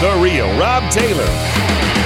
the real Rob Taylor.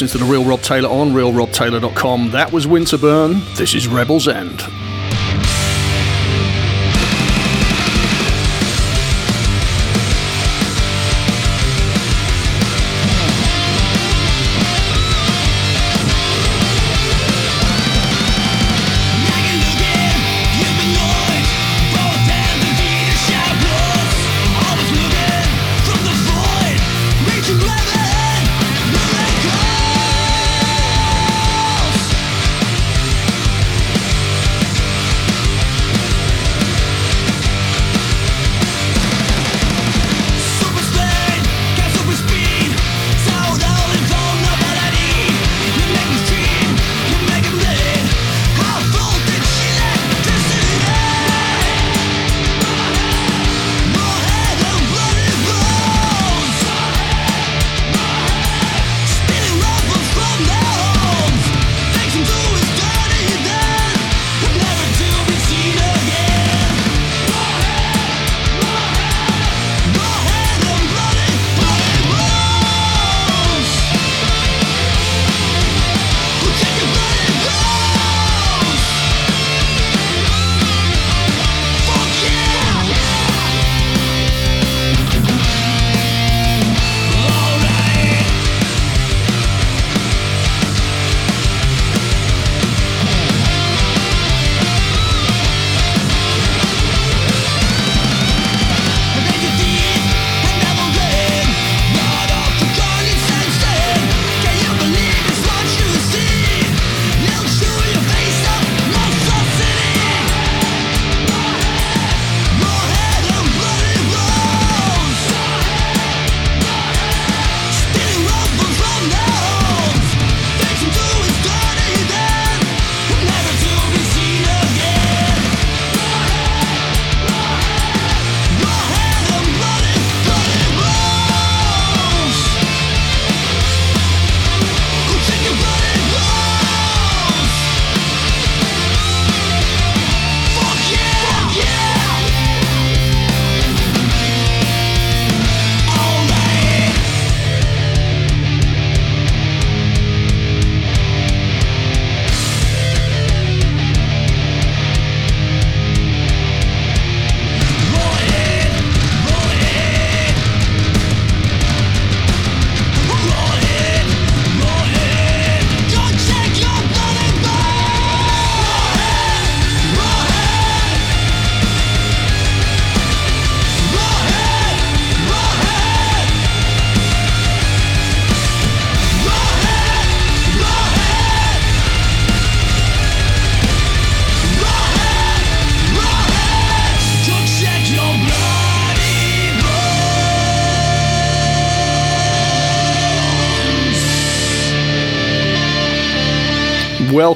You listen to the Real Rob Taylor on realrobtaylor.com. That was Winterburn. This is Rebel's End.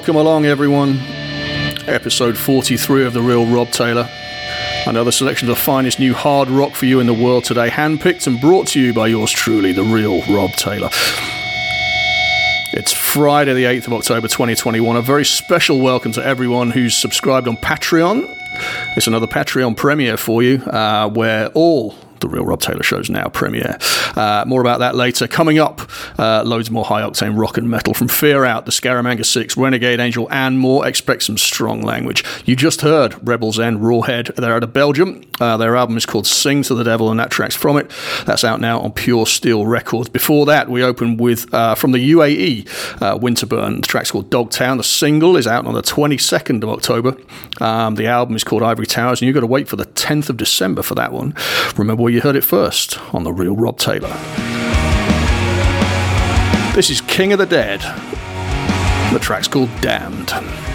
Welcome along, everyone. Episode 43 of The Real Rob Taylor. Another selection of the finest new hard rock for you in the world today, handpicked and brought to you by yours truly, The Real Rob Taylor. It's Friday, the 8th of October 2021. A very special welcome to everyone who's subscribed on Patreon. It's another Patreon premiere for you, uh, where all the Real Rob Taylor Show's now premiere. Uh, more about that later. Coming up, uh, loads more high octane rock and metal from Fear Out, the Scaramanga 6, Renegade Angel, and more. Expect some strong language. You just heard Rebels End, Rawhead. They're out of Belgium. Uh, their album is called Sing to the Devil, and that track's from it. That's out now on Pure Steel Records. Before that, we open with uh, from the UAE, uh, Winterburn. The track's called Dogtown. The single is out on the 22nd of October. Um, the album is called Ivory Towers, and you've got to wait for the 10th of December for that one. Remember where you heard it first on The Real Rob Taylor. This is King of the Dead. The track's called Damned.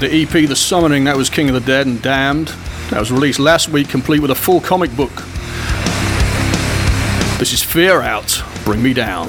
The EP The Summoning, that was King of the Dead and Damned. That was released last week, complete with a full comic book. This is Fear Out, Bring Me Down.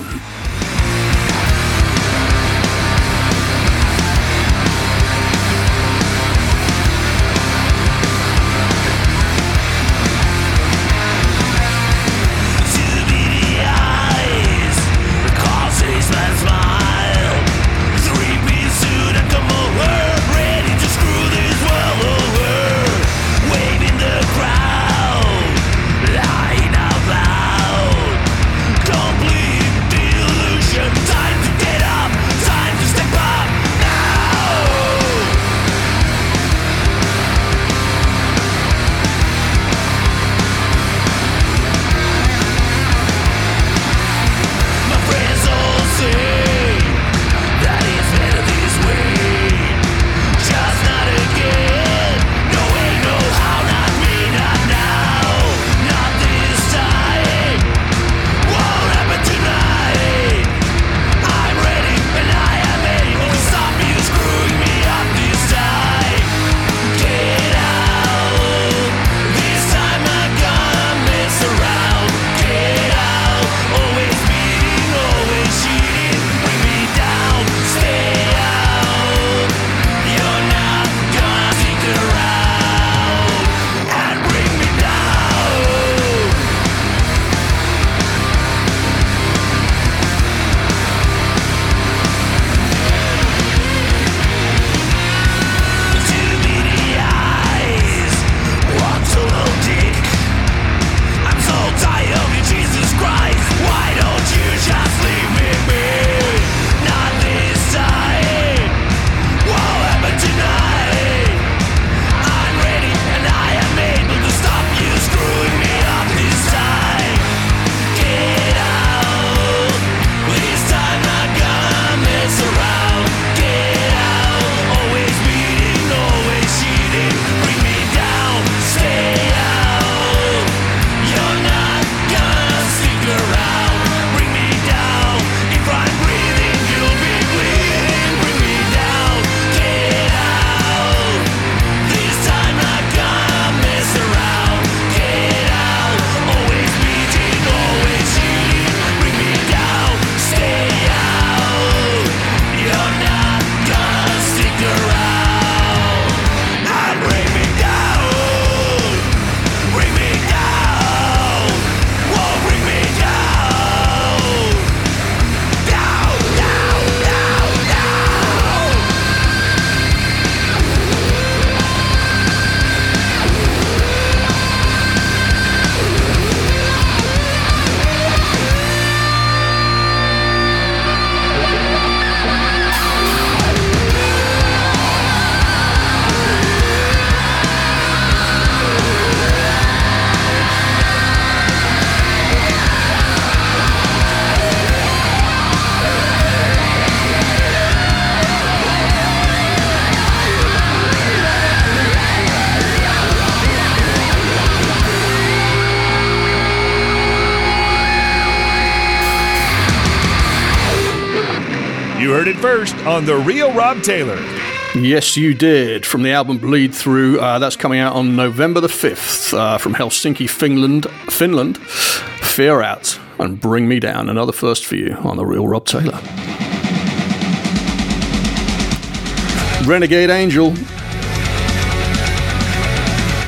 First on The Real Rob Taylor. Yes, you did. From the album Bleed Through, uh, that's coming out on November the 5th uh, from Helsinki, Finland. Finland. Fear Out and Bring Me Down. Another first for you on The Real Rob Taylor. Renegade Angel.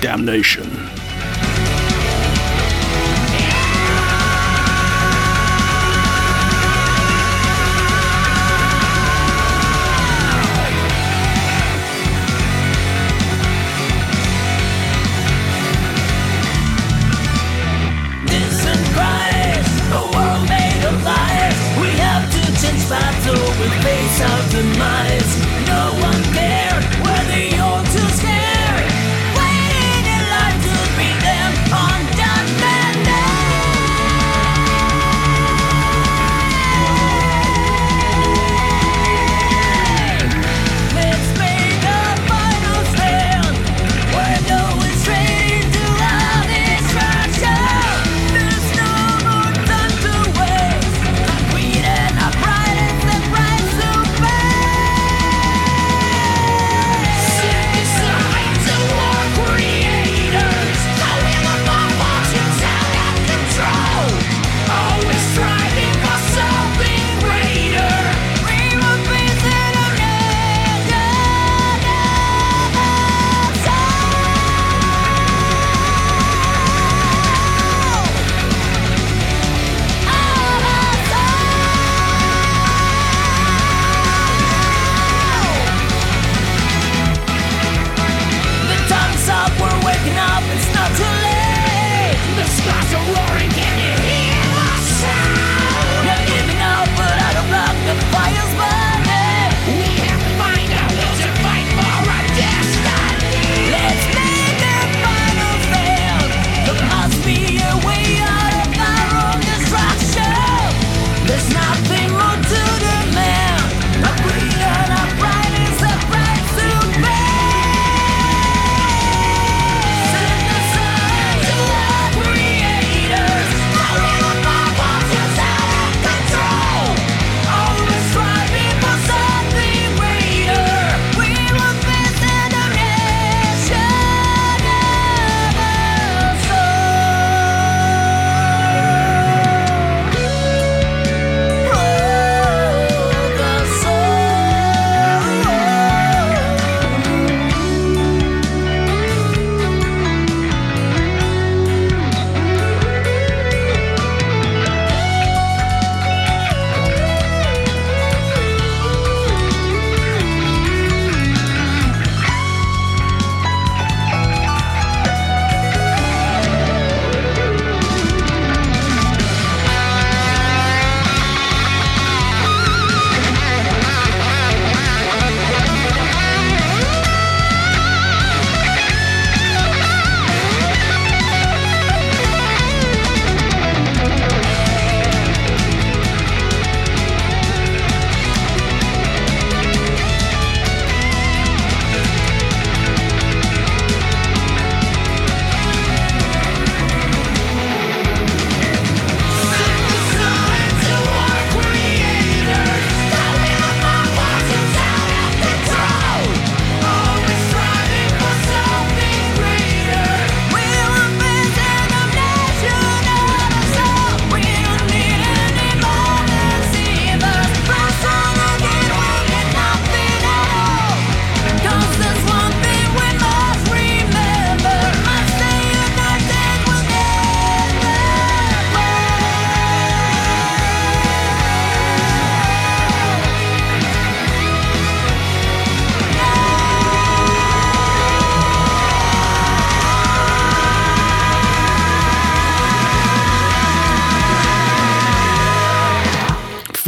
Damnation.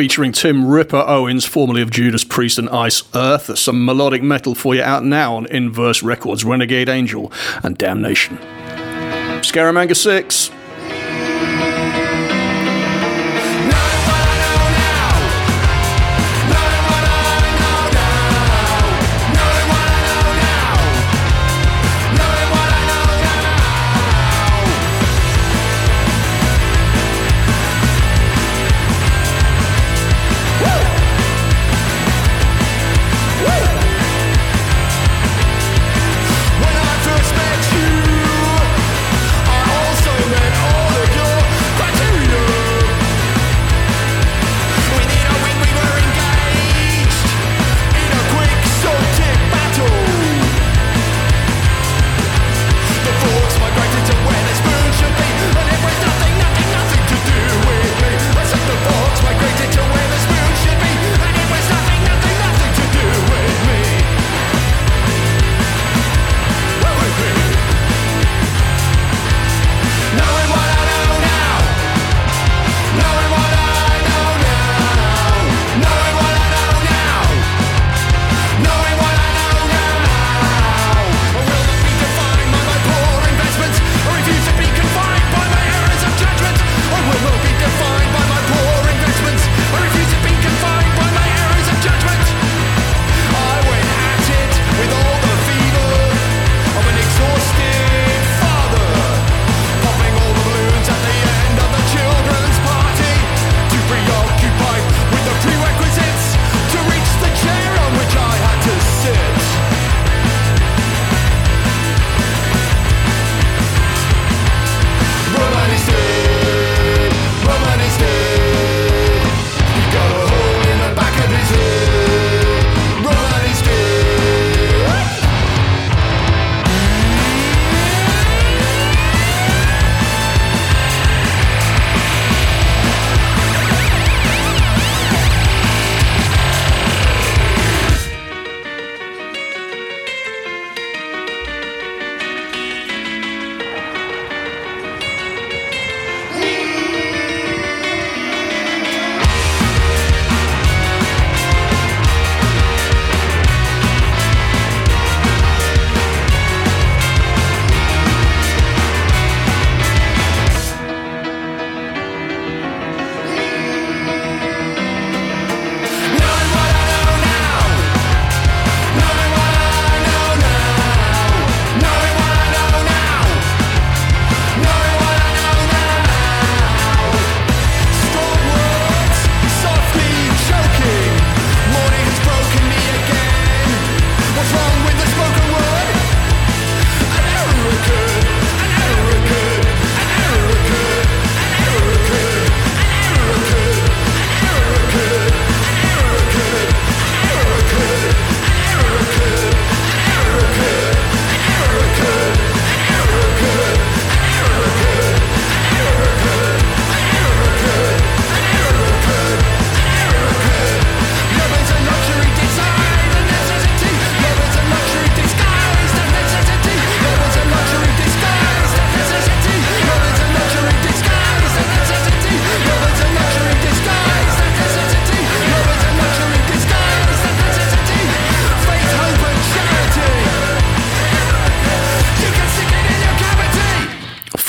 Featuring Tim Ripper Owens, formerly of Judas Priest and Iced Earth. Some melodic metal for you out now on Inverse Records, Renegade Angel and Damnation. Scaramanga 6.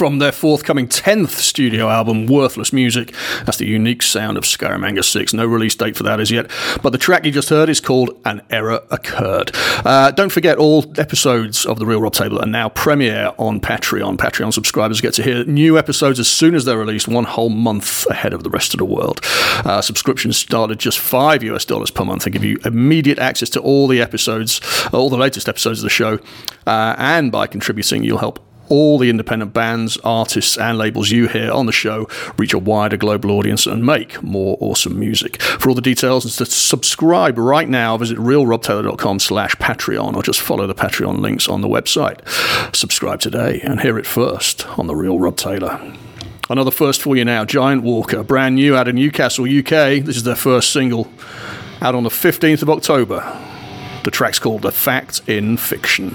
From their forthcoming 10th studio album, Worthless Music. That's the unique sound of Scaramanga 6. No release date for that as yet, but the track you just heard is called An Error Occurred. Uh, don't forget, all episodes of The Real Rob Taylor are now premiere on Patreon. Patreon subscribers get to hear new episodes as soon as they're released, one whole month ahead of the rest of the world. Uh, subscriptions start at just five US dollars per month and give you immediate access to all the episodes, all the latest episodes of the show. Uh, and by contributing, you'll help all the independent bands, artists, and labels you hear on the show reach a wider global audience and make more awesome music. For all the details and to subscribe right now, visit realrobtaylor.com slash Patreon or just follow the Patreon links on the website. Subscribe today and hear it first on The Real Rob Taylor. Another first for you now, Giant Walker, brand new out of Newcastle, UK. This is their first single, out on the 15th of October. The track's called The Fact in Fiction.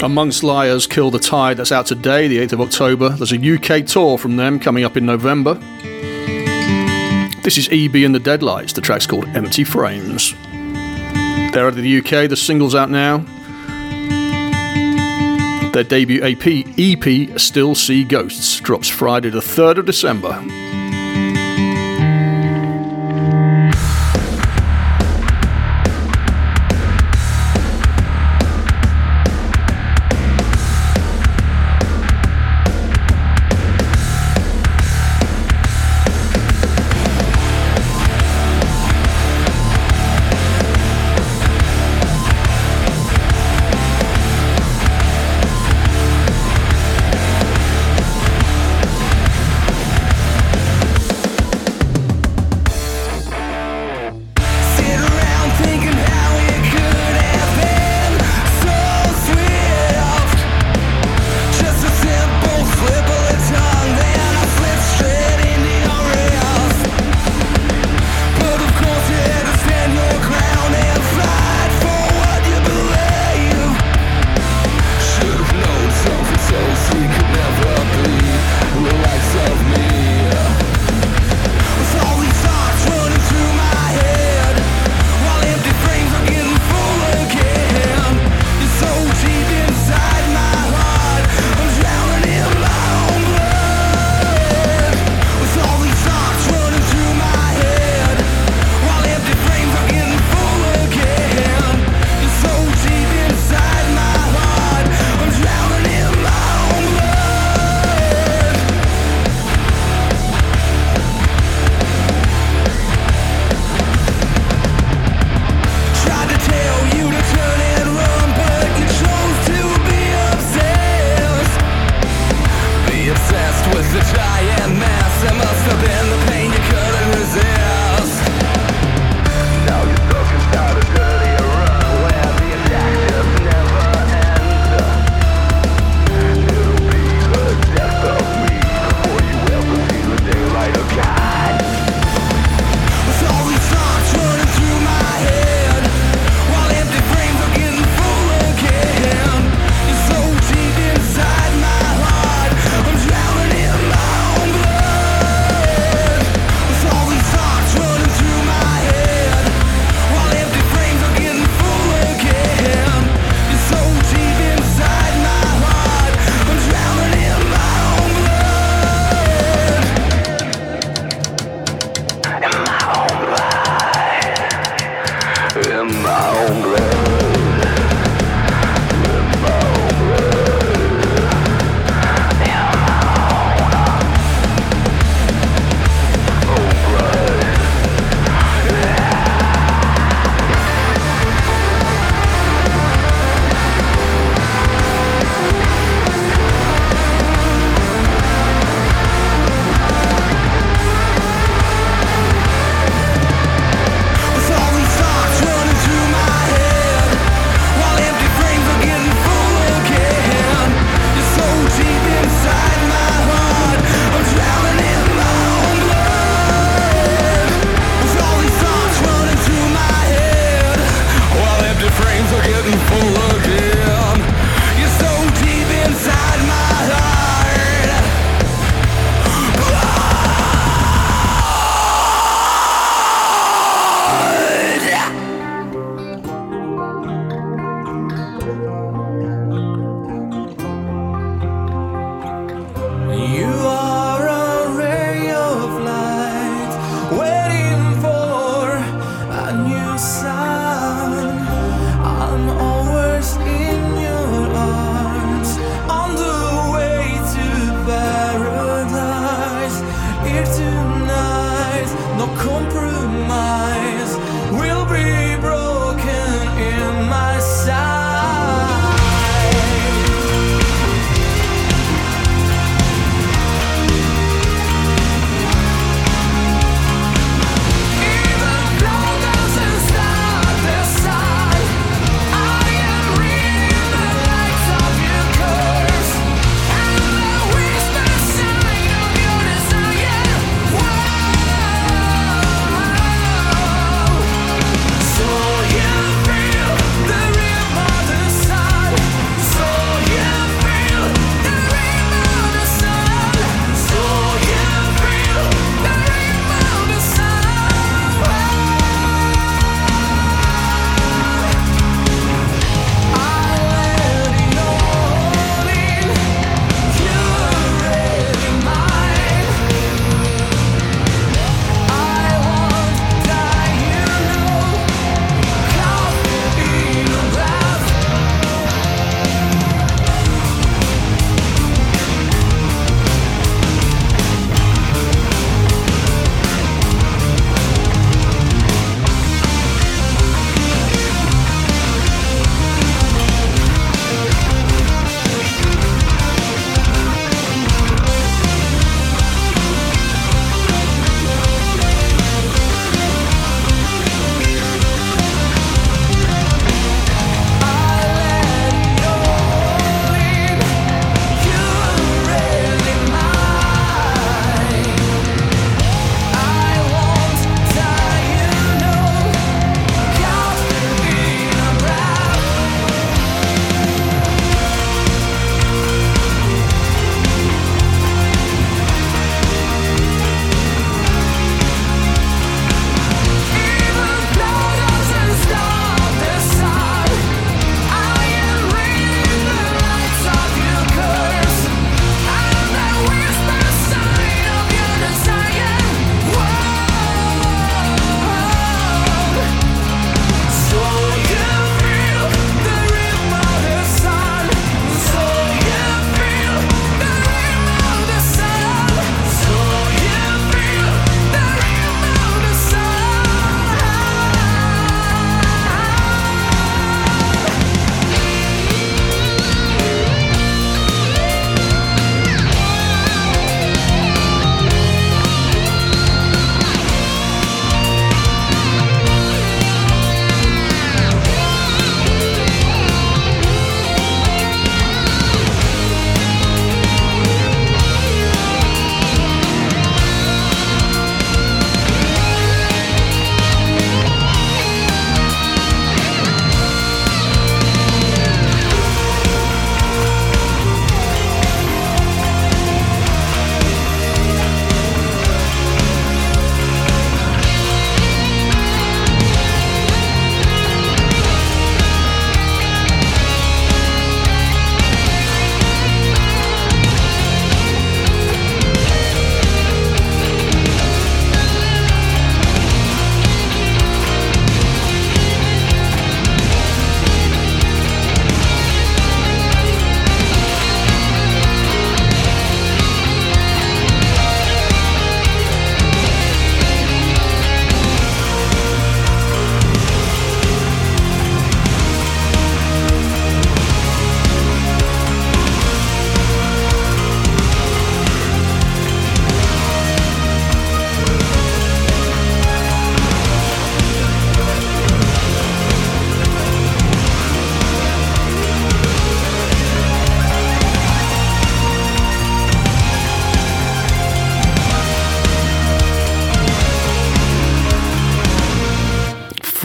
Amongst Liars Kill the Tide, that's out today, the 8th of October. There's a UK tour from them coming up in November. This is EB and the Deadlights, the track's called Empty Frames. They're out of the UK, the single's out now. Their debut AP, EP, Still See Ghosts, drops Friday the 3rd of December.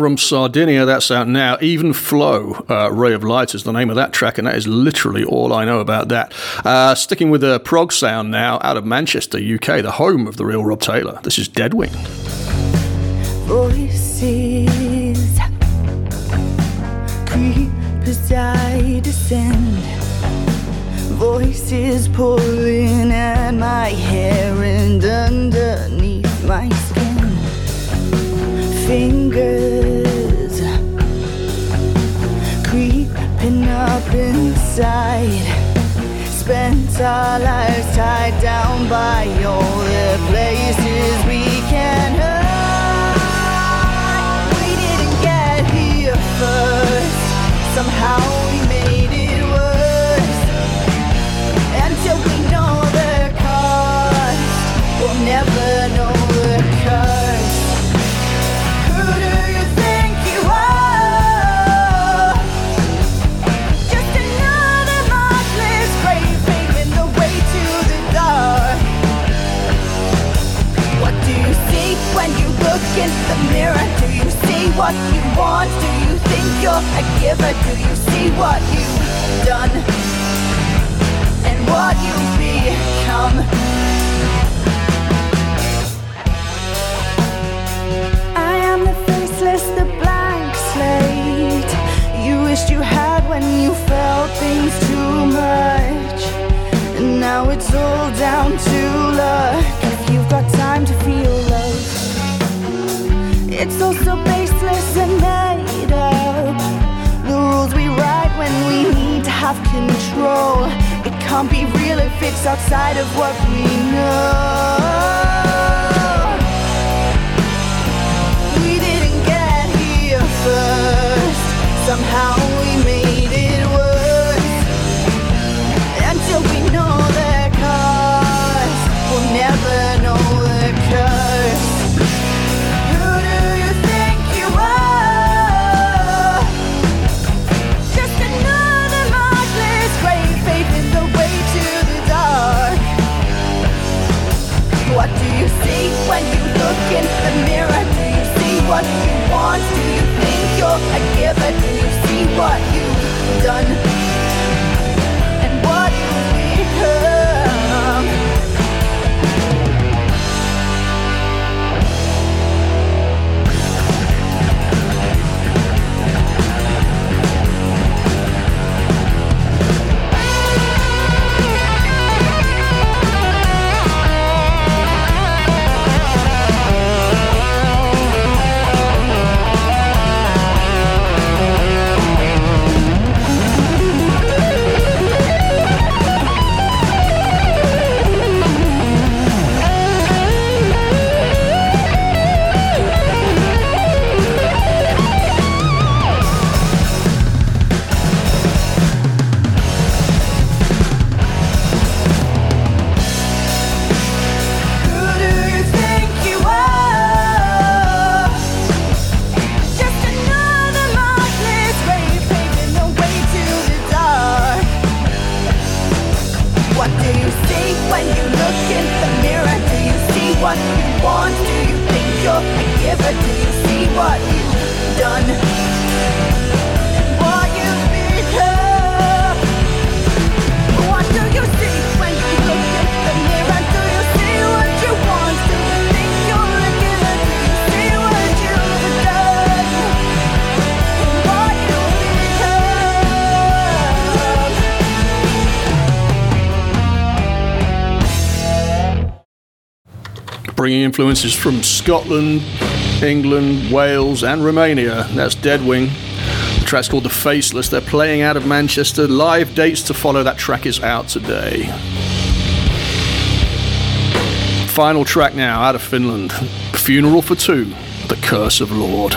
from Sardinia, that's out now. Even Flow, uh, Ray of Light is the name of that track, and that is literally all I know about that. Uh, sticking with the prog sound now, out of Manchester, UK, the home of the real Rob Taylor. This is Deadwing. Voices creep as I descend. Voices pulling at my hair and underneath my skin fingers creeping up inside. Spent our lives tied down by all the places we can hide. We didn't get here first, somehow. influences from Scotland, England, Wales, and Romania. That's Deadwing. The track's called The Faceless. They're playing out of Manchester. Live dates to follow. That track is out today. Final track now out of Finland Funeral for Two The Curse of Lord.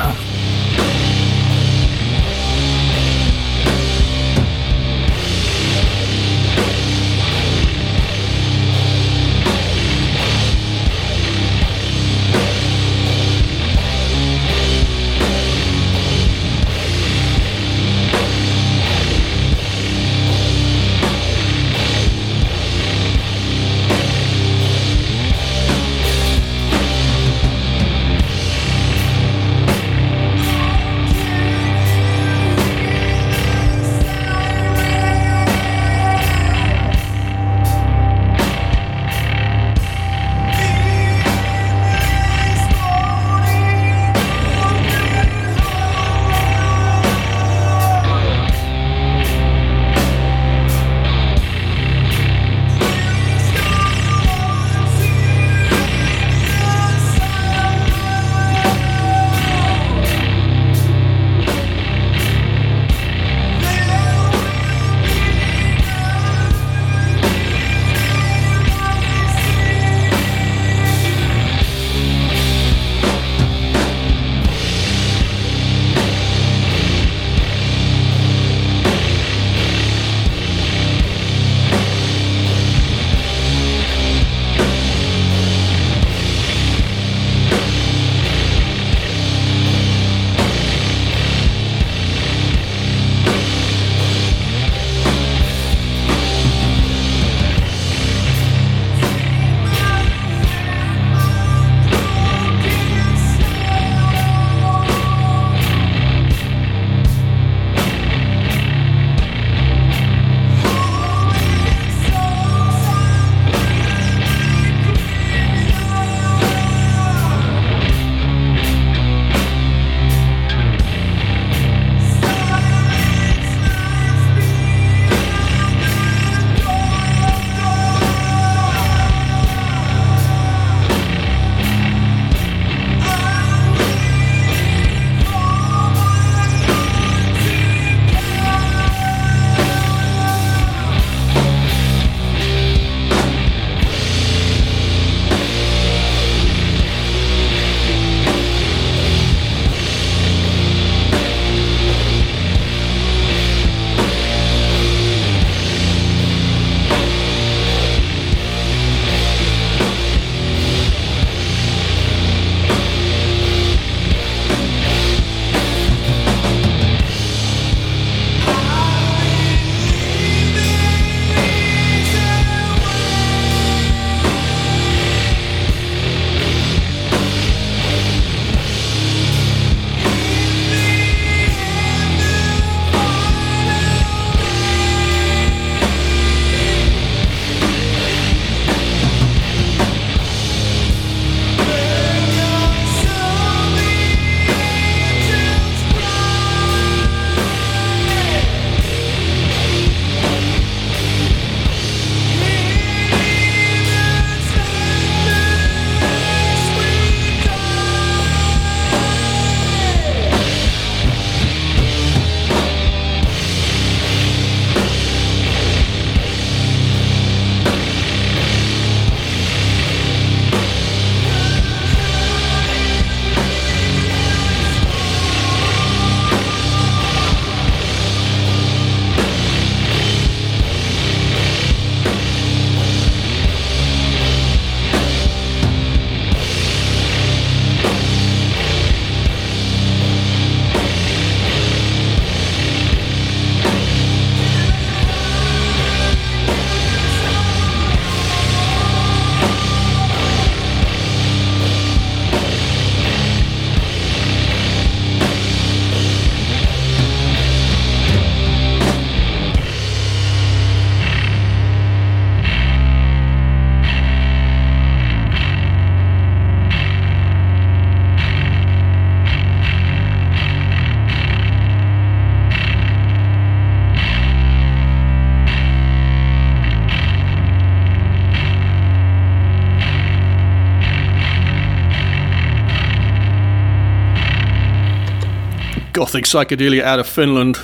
Gothic psychedelia out of Finland.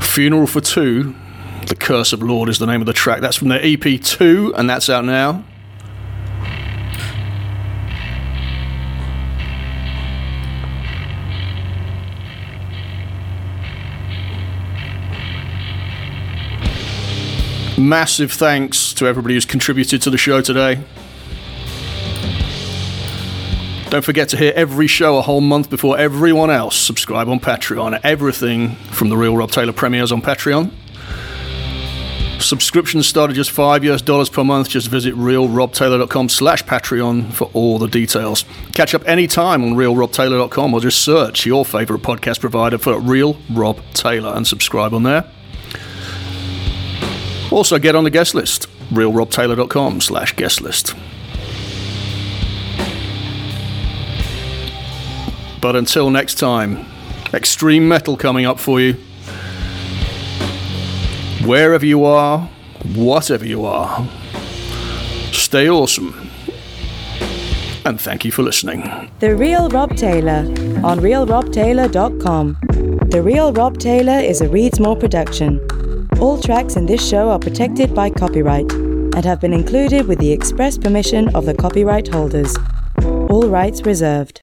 Funeral for Two. The Curse of Lord is the name of the track. That's from their EP2, and that's out now. Massive thanks to everybody who's contributed to the show today. Don't forget to hear every show a whole month before everyone else. Subscribe on Patreon. Everything from the Real Rob Taylor premieres on Patreon. Subscriptions start at just five US dollars per month. Just visit realrobtaylor.com slash Patreon for all the details. Catch up anytime on realrobtaylor.com or just search your favorite podcast provider for Real Rob Taylor and subscribe on there. Also, get on the guest list, realrobtaylor.com slash guest list. But until next time, extreme metal coming up for you. Wherever you are, whatever you are, stay awesome. And thank you for listening. The Real Rob Taylor on realrobtaylor.com. The Real Rob Taylor is a Readsmore production. All tracks in this show are protected by copyright and have been included with the express permission of the copyright holders. All rights reserved.